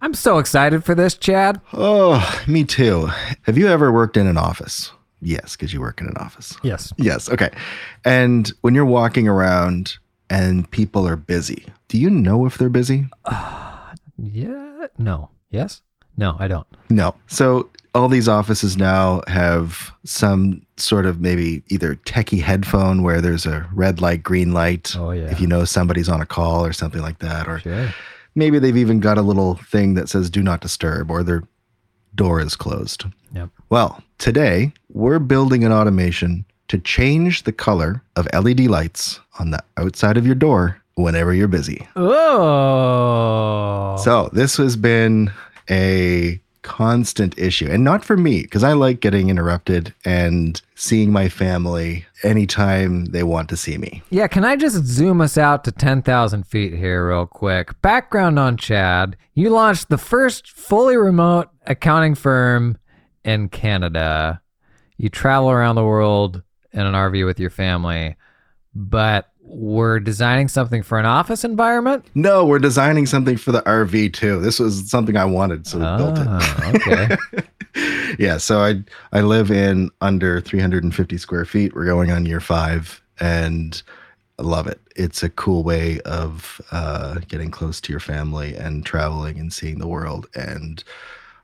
I'm so excited for this, Chad. Oh, me too. Have you ever worked in an office? Yes, because you work in an office. Yes. Yes. Okay. And when you're walking around and people are busy, do you know if they're busy? Yeah. No. Yes. No, I don't. No. So all these offices now have some sort of maybe either techie headphone where there's a red light, green light. Oh, yeah. If you know somebody's on a call or something like that. Or Sure. Maybe they've even got a little thing that says do not disturb or their door is closed. Yep. Well, today we're building an automation to change the color of LED lights on the outside of your door whenever you're busy. Oh. So, this has been a constant issue, and not for me, because I like getting interrupted and seeing my family anytime they want to see me. Yeah, can I just zoom us out to 10,000 feet here, real quick? Background on Chad. You launched the first fully remote accounting firm in Canada. You travel around the world in an RV with your family, but we're designing something for an office environment? No, we're designing something for the RV too. This was something I wanted, so we built it. Okay. yeah, so I I live in under 350 square feet. We're going on year five, and I love it. It's a cool way of uh, getting close to your family and traveling and seeing the world, and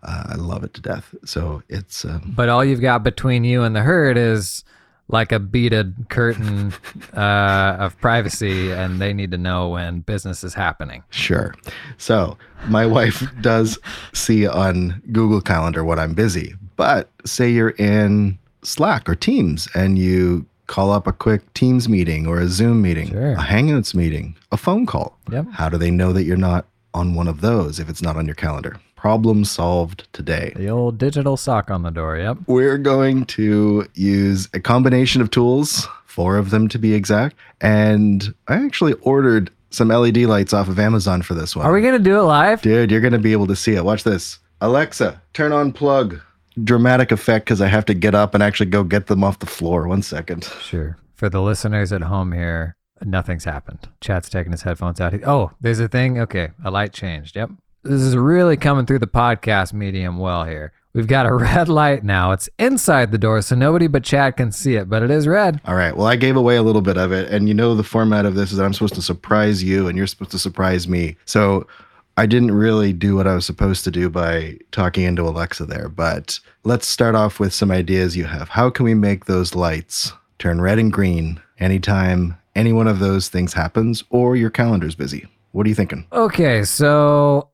uh, I love it to death. So it's um, but all you've got between you and the herd is like a beaded curtain uh, of privacy, and they need to know when business is happening. Sure. So my wife does see on Google Calendar when I'm busy, but say you're in Slack or Teams and you call up a quick Teams meeting or a Zoom meeting, Sure. a Hangouts meeting, a phone call. Yep. How do they know that you're not on one of those if it's not on your calendar? Problem solved today. The old digital sock on the door. Yep. We're going to use a combination of tools, four of them to be exact. And I actually ordered some LED lights off of Amazon for this one. Are we gonna do it live? Dude, you're going to be able to see it. Watch this. Alexa, turn on plug. Dramatic effect because I have to get up and actually go get them off the floor. One second. Sure. For the listeners at home here, nothing's happened. Chad's taking his headphones out. He- Oh, there's a thing. Okay, a light changed. Yep. This is really coming through the podcast medium well here. We've got a red light now. It's inside the door, so nobody but Chad can see it, but it is red. All right. Well, I gave away a little bit of it. And you know, the format of this is that I'm supposed to surprise you and you're supposed to surprise me. So I didn't really do what I was supposed to do by talking into Alexa there. But let's start off with some ideas you have. How can we make those lights turn red and green anytime any one of those things happens or your calendar's busy? What are you thinking? Okay, so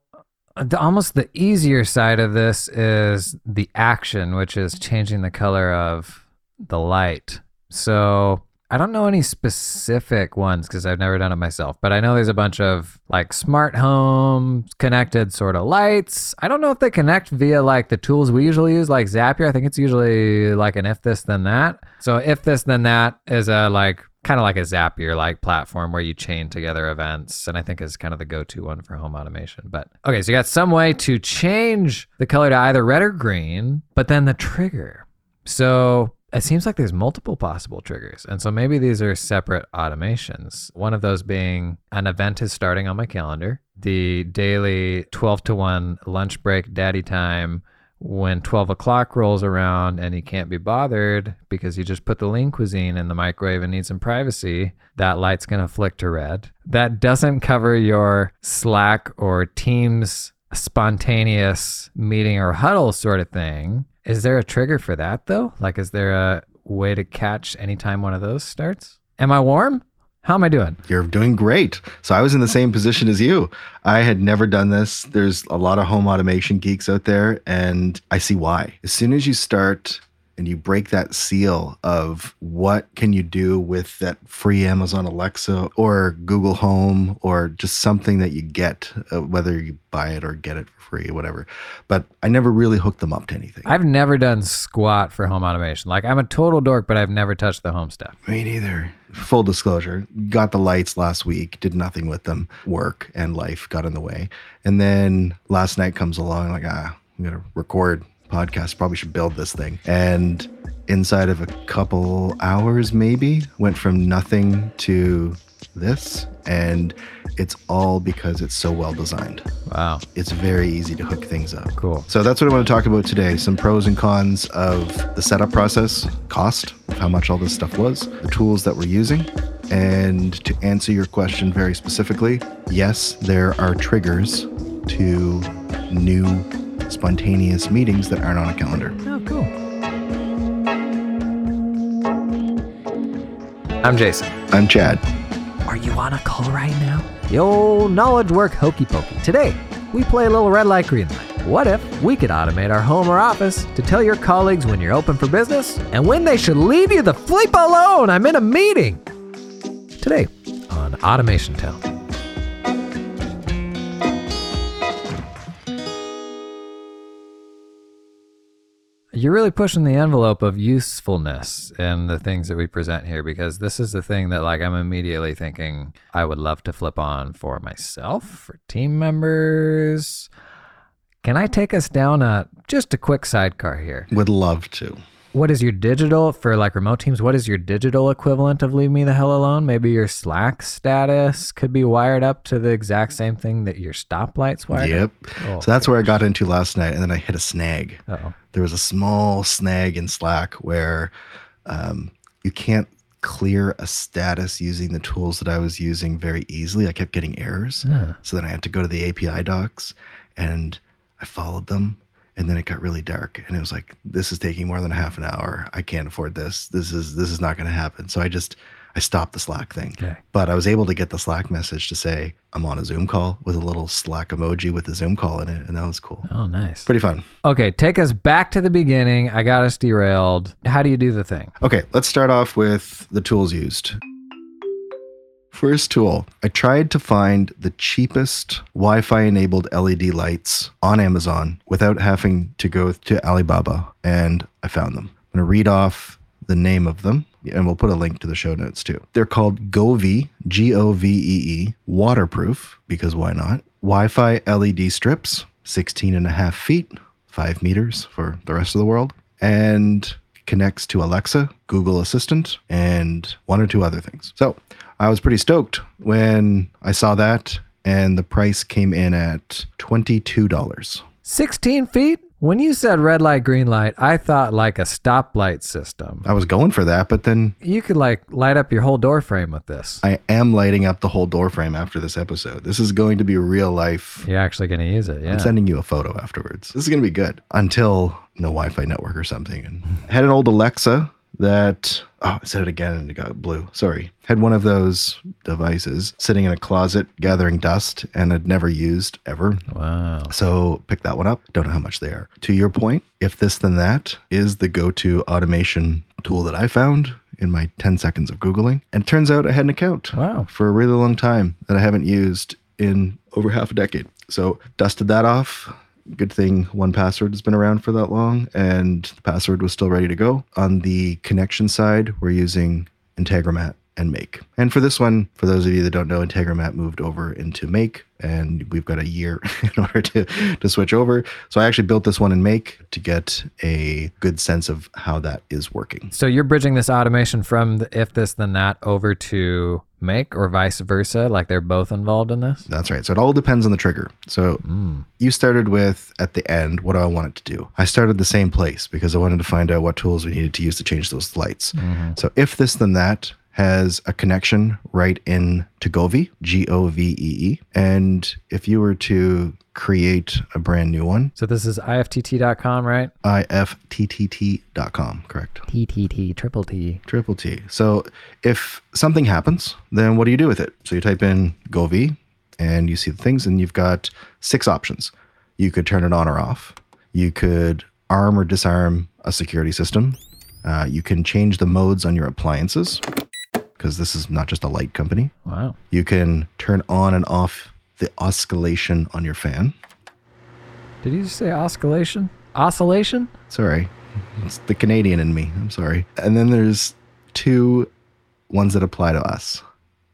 the, almost the easier side of this is the action, which is mm-hmm. changing the color of the light. So I don't know any specific ones because I've never done it myself, but I know there's a bunch of like smart home connected sort of lights. I don't know if they connect via like the tools we usually use, like Zapier. I think it's usually like an if this then that. So if this then that is a like kind of like a Zapier like platform where you chain together events, and I think is kind of the go-to one for home automation. But okay, so you got some way to change the color to either red or green, but then the trigger. So it seems like there's multiple possible triggers. And so maybe these are separate automations. One of those being an event is starting on my calendar, the daily 12 to 1 lunch break daddy time. When 12 o'clock rolls around and you can't be bothered because you just put the lean cuisine in the microwave and need some privacy, that light's going to flick to red. That doesn't cover your Slack or Teams spontaneous meeting or huddle sort of thing. Is there a trigger for that though? Like, is there a way to catch anytime one of those starts? Am I warm? How am I doing? You're doing great. So I was in the same position as you. I had never done this. There's a lot of home automation geeks out there, and I see why. As soon as you start and you break that seal of what can you do with that free Amazon Alexa or Google Home or just something that you get, uh, whether you buy it or get it for free, whatever. But I never really hooked them up to anything. I've never done squat for home automation. Like, I'm a total dork, but I've never touched the home stuff. Me neither. Full disclosure, got the lights last week, did nothing with them. Work and life got in the way. And then last night comes along, like, ah, I'm going to record podcast. Probably should build this thing. And inside of a couple hours, maybe, went from nothing to this. And It's all because it's so well designed. Wow. It's very easy to hook things up. Cool. So that's what I want to talk about today. Some pros and cons of the setup process, cost, of how much all this stuff was, the tools that we're using. And to answer your question very specifically, yes, there are triggers to new spontaneous meetings that aren't on a calendar. Oh, cool. I'm Jason. I'm Chad. Are you on a call right now? Yo, knowledge work hokey pokey. Today, we play a little red light, green light. What if we could automate our home or office to tell your colleagues when you're open for business and when they should leave you the fleep alone? I'm in a meeting. Today on Automation Town. You're really pushing the envelope of usefulness in the things that we present here because this is the thing that like I'm immediately thinking I would love to flip on for myself, for team members. Can I take us down a just a quick sidecar here? Would love to. What is your digital for like remote teams? What is your digital equivalent of leave me the hell alone? Maybe your Slack status could be wired up to the exact same thing that your stoplights wired Yep. Oh, So that's where I got into last night, and then I hit a snag. Uh-oh. There was a small snag in Slack where um, you can't clear a status using the tools that I was using very easily. I kept getting errors. Huh. So then I had to go to the API docs and I followed them. And then it got really dark and it was like, this is taking more than a half an hour. I can't afford this. This is this is not gonna happen. So I just I stopped the Slack thing. Okay. But I was able to get the Slack message to say I'm on a Zoom call with a little Slack emoji with a Zoom call in it. And that was cool. Oh, nice. Pretty fun. Okay, take us back to the beginning. I got us derailed. How do you do the thing? Okay, let's start off with the tools used. First tool, I tried to find the cheapest Wi Fi enabled LED lights on Amazon without having to go to Alibaba, and I found them. I'm going to read off the name of them, and we'll put a link to the show notes too. They're called Govee, G O V E E, waterproof, because why not? Wi Fi LED strips, 16 and a half feet, five meters for the rest of the world, and connects to Alexa, Google Assistant, and one or two other things. So I was pretty stoked when I saw that, and the price came in at $22. 16 feet? When you said red light, green light, I thought like a stoplight system. I was going for that, but then You could like light up your whole door frame with this. I am lighting up the whole door frame after this episode. This is going to be real life. You're actually going to use it, yeah. I'm sending you a photo afterwards. This is going to be good until no Wi Fi network or something. And I had an old Alexa that, oh, I said it again and it got blue. Sorry. Had one of those devices sitting in a closet gathering dust and had never used ever. Wow. So pick that one up. Don't know how much they are. To your point, if this then that is the go to automation tool that I found in my 10 seconds of Googling. And it turns out I had an account Wow. for a really long time that I haven't used in over half a decade. So dusted that off. Good thing 1Password has been around for that long and the password was still ready to go. On the connection side, we're using Integromat and Make. And for this one, for those of you that don't know, Integromat moved over into Make and we've got a year in order to, to switch over. So I actually built this one in Make to get a good sense of how that is working. So you're bridging this automation from if this then that over to make or vice versa, like they're both involved in this? That's right. So it all depends on the trigger. So hmm. you started with at the end, what do I want it to do? I started the same place because I wanted to find out what tools we needed to use to change those lights. Mm-hmm. So if this then that has a connection right in to Govee, G O V E E. And if you were to create a brand new one, So this is IFTT.com, right? ifTTT.com, correct? TTT, triple T. Triple T. So if something happens, then what do you do with it? So you type in Govee and you see the things, and you've got six options. You could turn it on or off. You could arm or disarm a security system. Uh, you can change the modes on your appliances because this is not just a light company. Wow. You can turn on and off the oscillation on your fan. Did you say oscillation? Oscillation? Sorry, it's the Canadian in me. I'm sorry. And then there's two ones that apply to us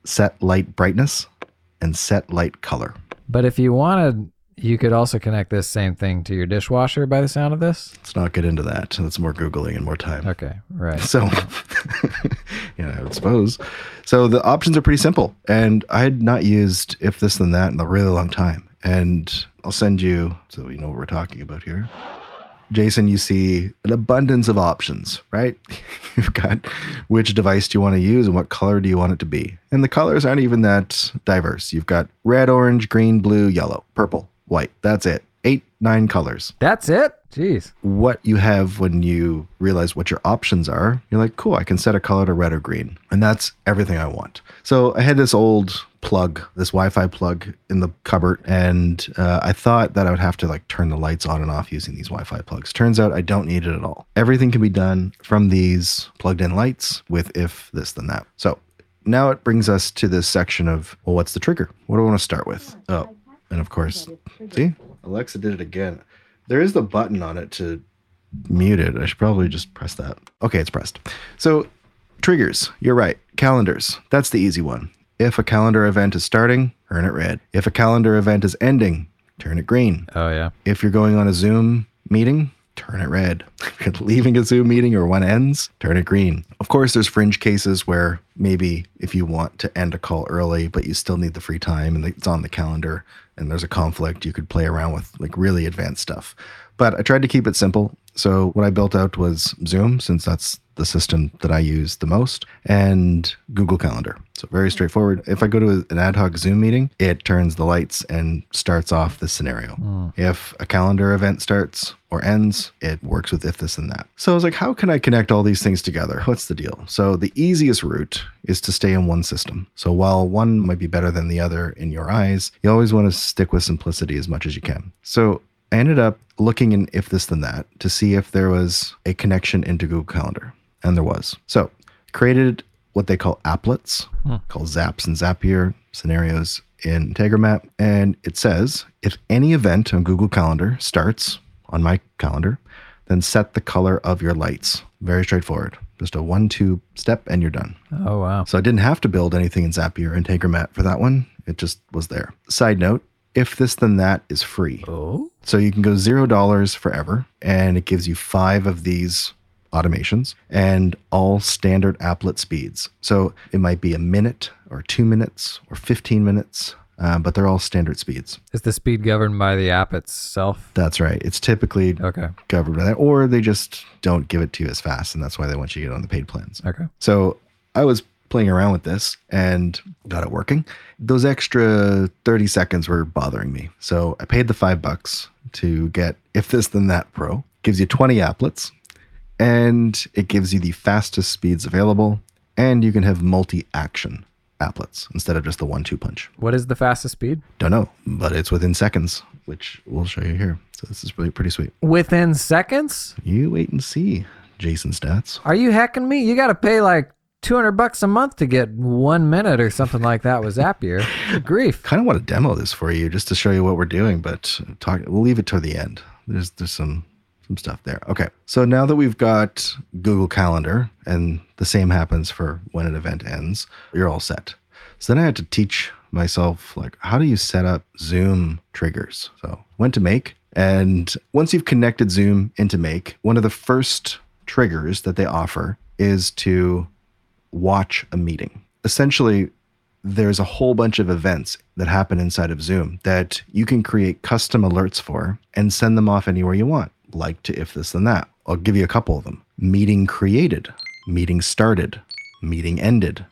set light brightness and set light color. But if you wanted, you could also connect this same thing to your dishwasher by the sound of this. Let's not get into that. That's more Googling and more time. Okay, right. So yeah, I would suppose. So the options are pretty simple. And I had not used if this then that in a really long time. And I'll send you so you know what we're talking about here. Jason, you see an abundance of options, right? You've got which device do you want to use and what color do you want it to be? And the colors aren't even that diverse. You've got red, orange, green, blue, yellow, purple, white. That's it. Eight, nine colors. That's it? Jeez. What you have when you realize what your options are, you're like, cool, I can set a color to red or green. And that's everything I want. So I had this old plug, this Wi-Fi plug in the cupboard, and uh, I thought that I would have to like turn the lights on and off using these Wi-Fi plugs. Turns out I don't need it at all. Everything can be done from these plugged-in lights with if this then that. So now it brings us to this section of well, what's the trigger? What do I want to start with? Oh, and of course, see, Alexa did it again. There is the button on it to mute it. I should probably just press that. Okay, it's pressed. So triggers, you're right. Calendars, that's the easy one. If a calendar event is starting, turn it red. If a calendar event is ending, turn it green. Oh, yeah. If you're going on a Zoom meeting, turn it red. If you're leaving a Zoom meeting or one ends, turn it green. Of course, there's fringe cases where maybe if you want to end a call early, but you still need the free time and it's on the calendar and there's a conflict, you could play around with like really advanced stuff. But I tried to keep it simple. So what I built out was Zoom, since that's the system that I use the most, and Google Calendar. So very straightforward. If I go to an ad hoc Zoom meeting, it turns the lights and starts off the scenario. Hmm. If a calendar event starts or ends, it works with if this and that. So I was like, how can I connect all these things together? What's the deal? So the easiest route is to stay in one system. So while one might be better than the other in your eyes, you always want to stick with simplicity as much as you can. So I ended up looking in if this then that to see if there was a connection into Google Calendar. And there was. So created what they call applets, hmm. called Zaps and Zapier scenarios in Integromat. And it says if any event on Google Calendar starts on my calendar, then set the color of your lights. Very straightforward. Just a one, two step and you're done. Oh, wow. So I didn't have to build anything in Zapier or Integromat for that one. It just was there. Side note, if this then that is free. Oh? So you can go zero dollars forever, and it gives you five of these automations and all standard applet speeds. So it might be a minute or two minutes or 15 minutes, uh, but they're all standard speeds. Is the speed governed by the app itself? That's right. It's typically Okay. covered by that, or they just don't give it to you as fast, and that's why they want you to get on the paid plans. Okay. So I was playing around with this and got it working. Those extra 30 seconds were bothering me. So I paid the five bucks to get If This Then That Pro. Gives you 20 applets and it gives you the fastest speeds available. And you can have multi action applets instead of just the one two punch. What is the fastest speed? Don't know, but it's within seconds, which we'll show you here. So this is really pretty sweet. Within seconds? You wait and see, Jason Staats. Are you hacking me? You got to pay like 200 bucks a month to get one minute or something like that with Zapier. Grief. kind of want to demo this for you just to show you what we're doing, but talk, we'll leave it to the end. There's there's some some stuff there. Okay, so now that we've got Google Calendar, and the same happens for when an event ends, you're all set. So then I had to teach myself like how do you set up Zoom triggers. So went to Make, and once you've connected Zoom into Make, one of the first triggers that they offer is to watch a meeting. Essentially, there's a whole bunch of events that happen inside of Zoom that you can create custom alerts for and send them off anywhere you want, like to if this then that. I'll give you a couple of them. Meeting created, meeting started, meeting ended,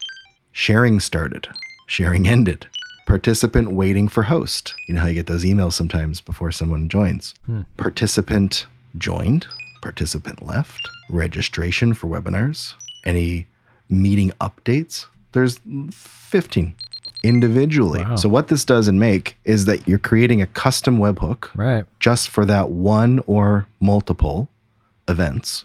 sharing started, sharing ended, participant waiting for host. You know how you get those emails sometimes before someone joins. Hmm. Participant joined, participant left, registration for webinars, any meeting updates. There's 15 individually. Wow. So what this does in Make is that you're creating a custom webhook Right. just for that one or multiple events.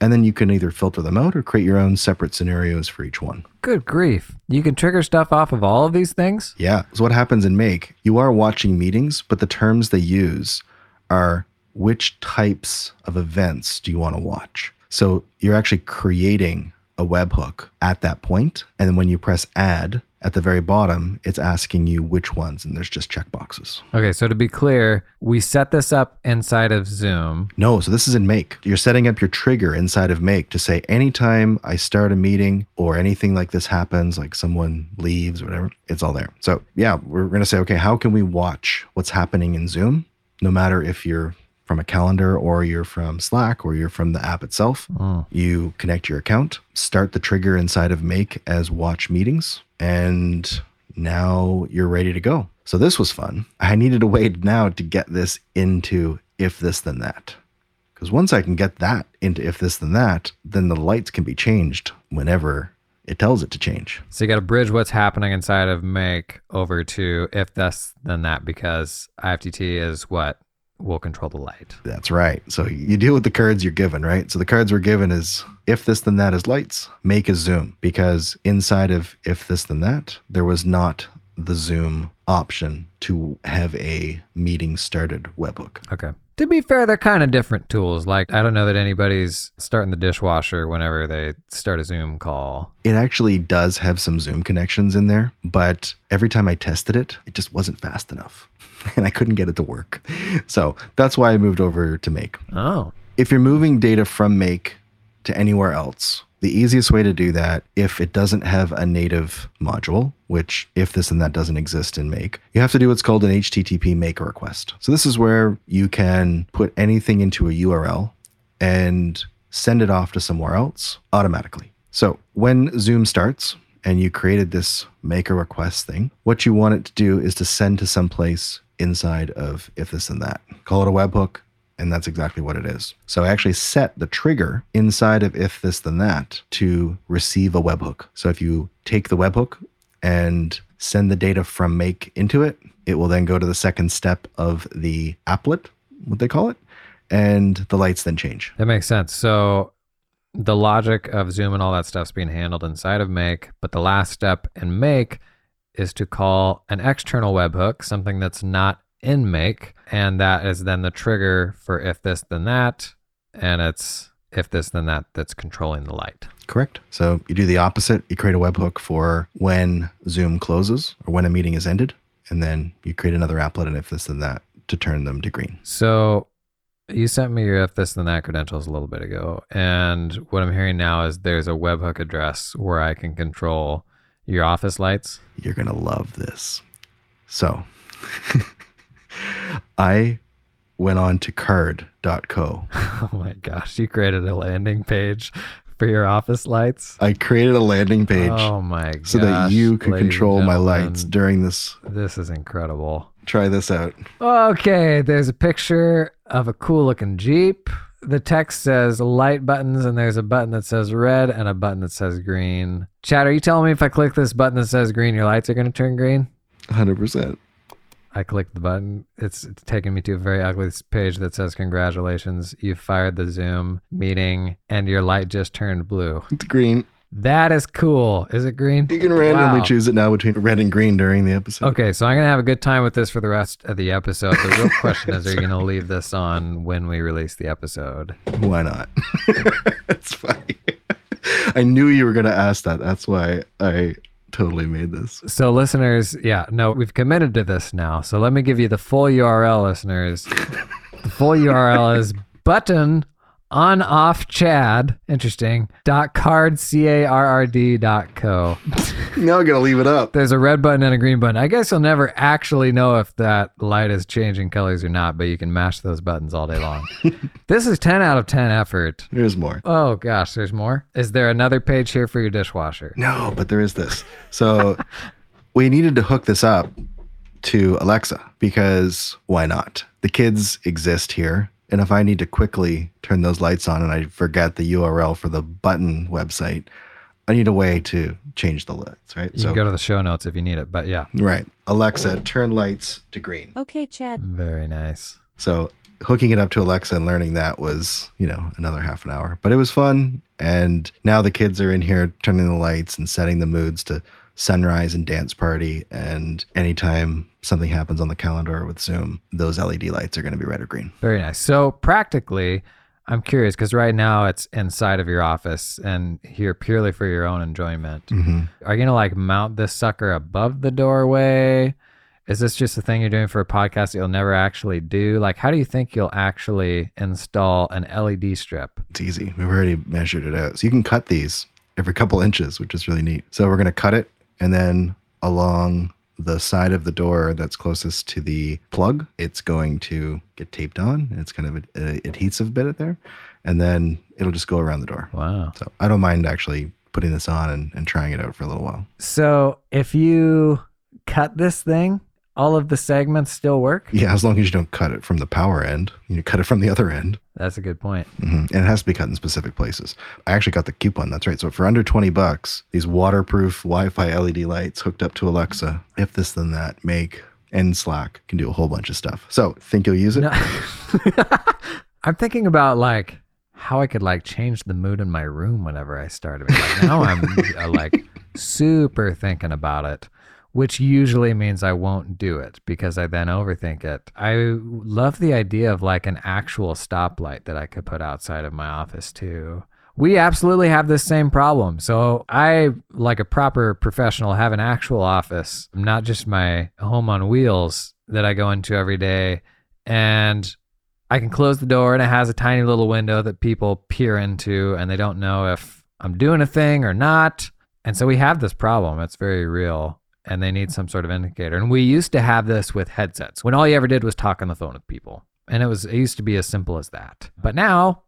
And then you can either filter them out or create your own separate scenarios for each one. Good grief. You can trigger stuff off of all of these things? Yeah. So what happens in Make, you are watching meetings, but the terms they use are which types of events do you want to watch? So you're actually creating a webhook at that point, And then when you press add, at the very bottom, it's asking you which ones, and there's just checkboxes. Okay, so to be clear, we set this up inside of Zoom. No, so this is in Make. You're setting up your trigger inside of Make to say anytime I start a meeting or anything like this happens, like someone leaves or whatever, it's all there. So yeah, we're going to say, okay, how can we watch what's happening in Zoom? No matter if you're from a calendar or you're from Slack or you're from the app itself. Oh. You connect your account, start the trigger inside of Make as watch meetings, and now you're ready to go. So this was fun. I needed a way now to get this into if this then that. Because once I can get that into if this then that, then the lights can be changed whenever it tells it to change. So you got to bridge what's happening inside of Make over to if this then that because IFTTT is what will control the light. That's right. So you deal with the cards you're given, right? So the cards we're given is if this then that is lights, make a zoom because inside of if this then that, there was not the zoom option to have a meeting started webhook. Okay. To be fair, they're kind of different tools. Like, I don't know that anybody's starting the dishwasher whenever they start a Zoom call. It actually does have some zoom connections in there, but every time I tested it, it just wasn't fast enough and I couldn't get it to work. So that's why I moved over to Make. Oh, If you're moving data from Make to anywhere else, the easiest way to do that, if it doesn't have a native module, which if this and that doesn't exist in Make, you have to do what's called an HTTP make request. So this is where you can put anything into a URL and send it off to somewhere else automatically. So when Zoom starts and you created this make a request thing, what you want it to do is to send to someplace inside of if this and that. Call it a webhook, and that's exactly what it is. So I actually set the trigger inside of if this then that to receive a webhook. So if you take the webhook and send the data from make into it, it will then go to the second step of the applet, what they call it, and the lights then change. that makes sense. So the logic of Zoom and all that stuff's being handled inside of Make, but the last step in Make is to call an external webhook, something that's not in Make, and that is then the trigger for if this then that, and it's if this then that that's controlling the light. Correct. So you do the opposite. You create a webhook for when Zoom closes or when a meeting is ended, and then you create another applet and if this and that to turn them to green. So you sent me your if this then that credentials a little bit ago, and what I'm hearing now is there's a webhook address where I can control your office lights. You're going to love this. So I went on to carrd.co. Oh my gosh, you created a landing page for your office lights. I created a landing page Oh my gosh. so that you could control my lights during this. This is incredible. Try this out. Okay, there's a picture of a cool looking Jeep. The text says light buttons, and there's a button that says red and a button that says green. Chad, are you telling me if I click this button that says green, your lights are going to turn green? 100%. I clicked the button. It's, it's taking me to a very ugly page that says, Congratulations, you fired the Zoom meeting and your light just turned blue. It's green. That is cool. Is it green? You can randomly Wow. choose it now between red and green during the episode. Okay, so I'm gonna have a good time with this for the rest of the episode. The real question is, are you gonna leave this on when we release the episode? Why not? It's funny. I knew you were going to ask that. That's why I totally made this. So, listeners, yeah, no, we've committed to this now. So let me give you the full URL, listeners. the full URL is button on off Chad. Interesting. Dot card c a r r d dot co. Now I'm going to leave it up. There's a red button and a green button. I guess you'll never actually know if that light is changing colors or not, but you can mash those buttons all day long. this is 10 out of 10 effort. There's more. Oh gosh, there's more. Is there another page here for your dishwasher? No, but there is this. So we needed to hook this up to Alexa because why not? The kids exist here. And if I need to quickly turn those lights on and I forget the URL for the button website, I need a way to change the lights, right? You can go to the show notes if you need it, but yeah, right. Alexa, turn lights to green. Okay, Chad. very nice. So hooking it up to Alexa and learning that was, you know, another half an hour. But it was fun. And now the kids are in here turning the lights and setting the moods to sunrise and dance party. And anytime something happens on the calendar with Zoom, those LED lights are going to be red or green. Very nice. So practically, I'm curious because right now it's inside of your office and here purely for your own enjoyment. hmm Are you gonna like mount this sucker above the doorway? Is this just a thing you're doing for a podcast that you'll never actually do? Like, how do you think you'll actually install an LED strip? It's easy. We've already measured it out. So you can cut these every couple inches, which is really neat. So we're going to cut it and then along the side of the door that's closest to the plug, it's going to get taped on. It's kind of an adhesive bit at there. And then it'll just go around the door. Wow. So I don't mind actually putting this on and, and trying it out for a little while. So if you cut this thing, all of the segments still work? Yeah, as long as you don't cut it from the power end, you cut it from the other end. That's a good point. hmm And it has to be cut in specific places. I actually got the coupon. That's right. So for under 20 bucks, these waterproof Wi Fi LED lights hooked up to Alexa, if this, then that, make, and Slack can do a whole bunch of stuff. So think you'll use it? No. I'm thinking about like how I could like change the mood in my room whenever I start. I mean, like now I'm uh, like super thinking about it, which usually means I won't do it because I then overthink it. I love the idea of like an actual stoplight that I could put outside of my office too. We absolutely have this same problem. So I, like a proper professional, have an actual office, not just my home on wheels that I go into every day. And I can close the door and it has a tiny little window that people peer into and they don't know if I'm doing a thing or not. And so we have this problem. It's very real and they need some sort of indicator. And we used to have this with headsets when all you ever did was talk on the phone with people. And it was it used to be as simple as that. But now,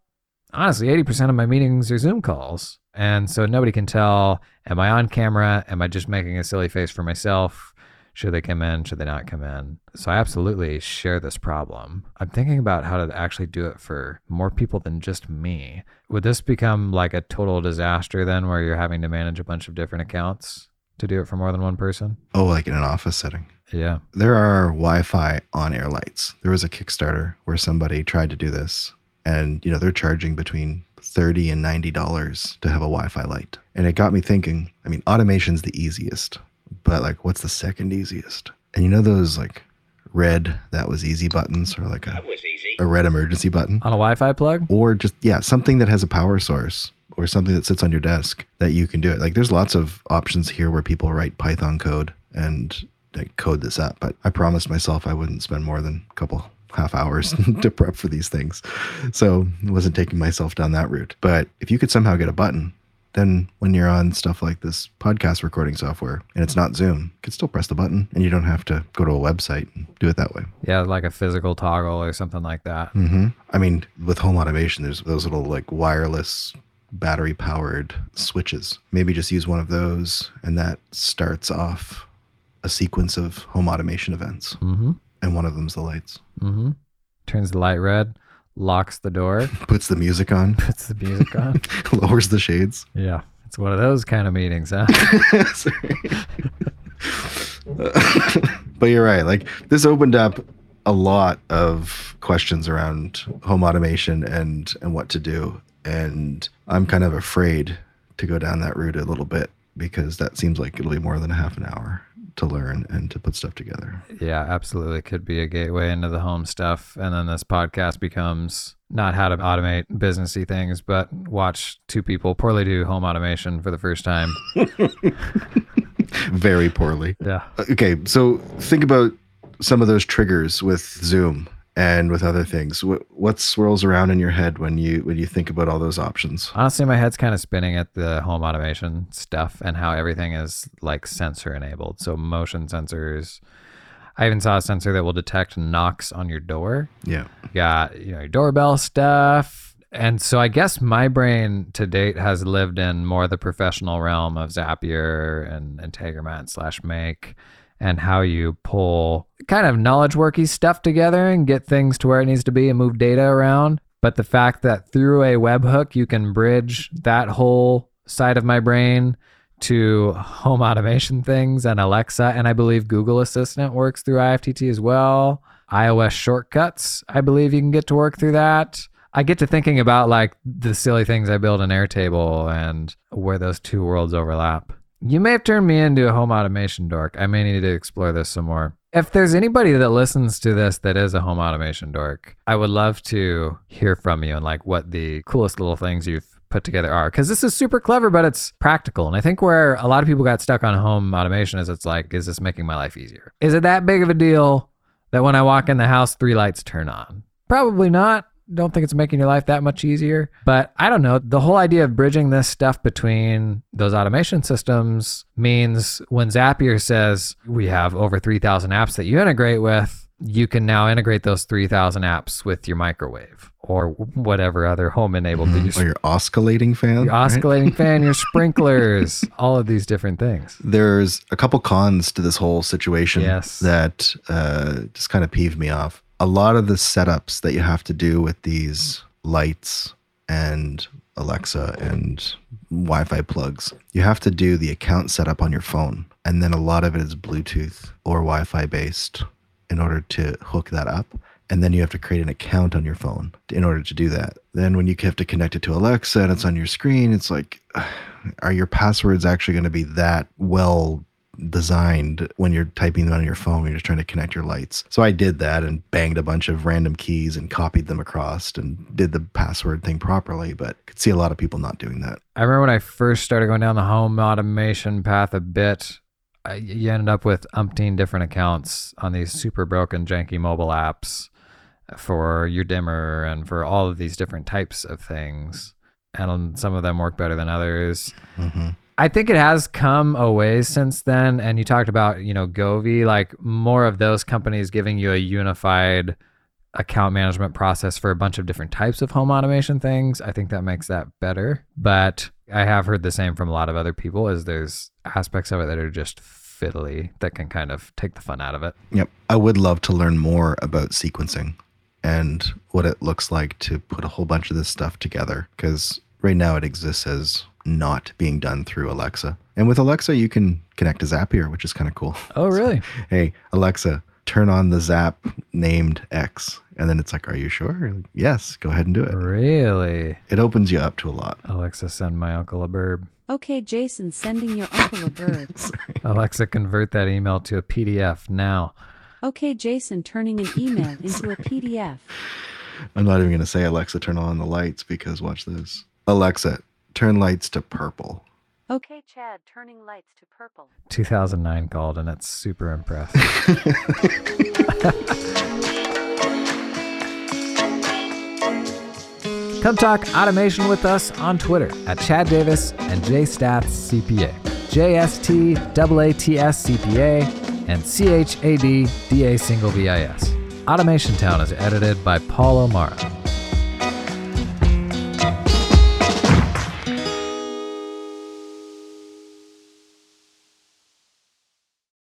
honestly, 80% of my meetings are Zoom calls. And so nobody can tell am I on camera? Am I just making a silly face for myself? Should they come in? Should they not come in? So I absolutely share this problem. I'm thinking about how to actually do it for more people than just me. Would this become like a total disaster then where you're having to manage a bunch of different accounts to do it for more than one person? Oh, like in an office setting. Yeah. There are Wi Fi on air lights. There was a Kickstarter where somebody tried to do this, and you know they're charging between thirty and ninety dollars to have a Wi-Fi light, and it got me thinking. I mean, automation's the easiest, but like, what's the second easiest? And you know those like red that was easy buttons, or like a That was easy. a red emergency button, On a Wi Fi plug? or just yeah, something that has a power source. Or something that sits on your desk that you can do it. Like there's lots of options here where people write Python code and like code this up. But I promised myself I wouldn't spend more than a couple half hours to prep for these things. So I wasn't taking myself down that route. But if you could somehow get a button, then when you're on stuff like this podcast recording software and it's not Zoom, you can still press the button and you don't have to go to a website and do it that way. Yeah, like a physical toggle or something like that. hmm I mean, with home automation, there's those little like wireless battery powered switches. Maybe just use one of those and that starts off a sequence of home automation events. Mm-hmm. And one of them's the lights. Mm-hmm. Turns the light red, locks the door, Puts the music on, puts the music on. lowers the shades. yeah. It's one of those kind of meetings, huh? but you're right. Like this opened up a lot of questions around home automation and and what to do. And I'm kind of afraid to go down that route a little bit because that seems like it'll be more than a half an hour to learn and to put stuff together. Yeah, absolutely. Could be a gateway into the home stuff. And then this podcast becomes not how to automate businessy things, but watch two people poorly do home automation for the first time. Very poorly. Yeah. Uh, okay, so think about some of those triggers with Zoom and with other things. What, what swirls around in your head when you when you think about all those options? Honestly, my head's kind of spinning at the home automation stuff and how everything is like sensor enabled. So motion sensors. I even saw a sensor that will detect knocks on your door. Yeah. You got you know your doorbell stuff. And so I guess my brain to date has lived in more the professional realm of Zapier and Integromat slash Make and how you pull kind of knowledge worky stuff together and get things to where it needs to be and move data around. But the fact that through a webhook you can bridge that whole side of my brain to home automation things and Alexa, and I believe Google Assistant works through IFTTT as well. iOS shortcuts, I believe you can get to work through that. I get to thinking about like the silly things I build in Airtable and where those two worlds overlap. You may have turned me into a home automation dork. I may need to explore this some more. If there's anybody that listens to this that is a home automation dork, I would love to hear from you and like what the coolest little things you've put together are. Because this is super clever but it's practical. And i think where a lot of people got stuck on home automation is it's like is this making my life easier? Is it that big of a deal that when i walk in the house three lights turn on? Probably not don't think it's making your life that much easier. But I don't know. The whole idea of bridging this stuff between those automation systems means when Zapier says we have over 3,000 apps that you integrate with, you can now integrate those 3,000 apps with your microwave or whatever other home enabled mm-hmm. or your oscillating fan. Your oscillating right? fan, your sprinklers, all of these different things. There's a couple cons to this whole situation yes. that uh, just kind of peeved me off a lot of the setups that you have to do with these lights and Alexa and Wi Fi plugs, you have to do the account setup on your phone. And then a lot of it is Bluetooth or Wi Fi based in order to hook that up. And then you have to create an account on your phone in order to do that. Then when you have to connect it to Alexa and it's on your screen, it's like, are your passwords actually going to be that well designed when you're typing them on your phone when you're just trying to connect your lights. So I did that and banged a bunch of random keys and copied them across and did the password thing properly, but could see a lot of people not doing that. I remember when I first started going down the home automation path a bit, I, you ended up with umpteen different accounts on these super broken janky mobile apps for your dimmer and for all of these different types of things. And some of them work better than others. Mm-hmm. I think it has come a ways since then. And you talked about, you know, Govee, like more of those companies giving you a unified account management process for a bunch of different types of home automation things. I think that makes that better. But I have heard the same from a lot of other people is there's aspects of it that are just fiddly that can kind of take the fun out of it. Yep. I would love to learn more about sequencing and what it looks like to put a whole bunch of this stuff together because right now it exists as not being done through Alexa. And with Alexa, you can connect to Zapier, which is kind of cool. Oh, really? So, hey, Alexa, turn on the Zap named X. And then it's like, are you sure? Yes, go ahead and do it. Really? It opens you up to a lot. Alexa, send my uncle a burb. Okay, Jason, sending your uncle a burb. Alexa, convert that email to a PDF now. Okay, Jason, turning an email into a PDF. I'm not even going to say Alexa, turn on the lights because watch this. Alexa, turn lights to purple. Okay, Chad, turning lights to purple. 2009 called, and it's super impressed. Come talk automation with us on Twitter at Chad Davis and JStaats CPA. JST AATS CPA and CHAD DA single VIS. Automation Town is edited by Paul O'Mara.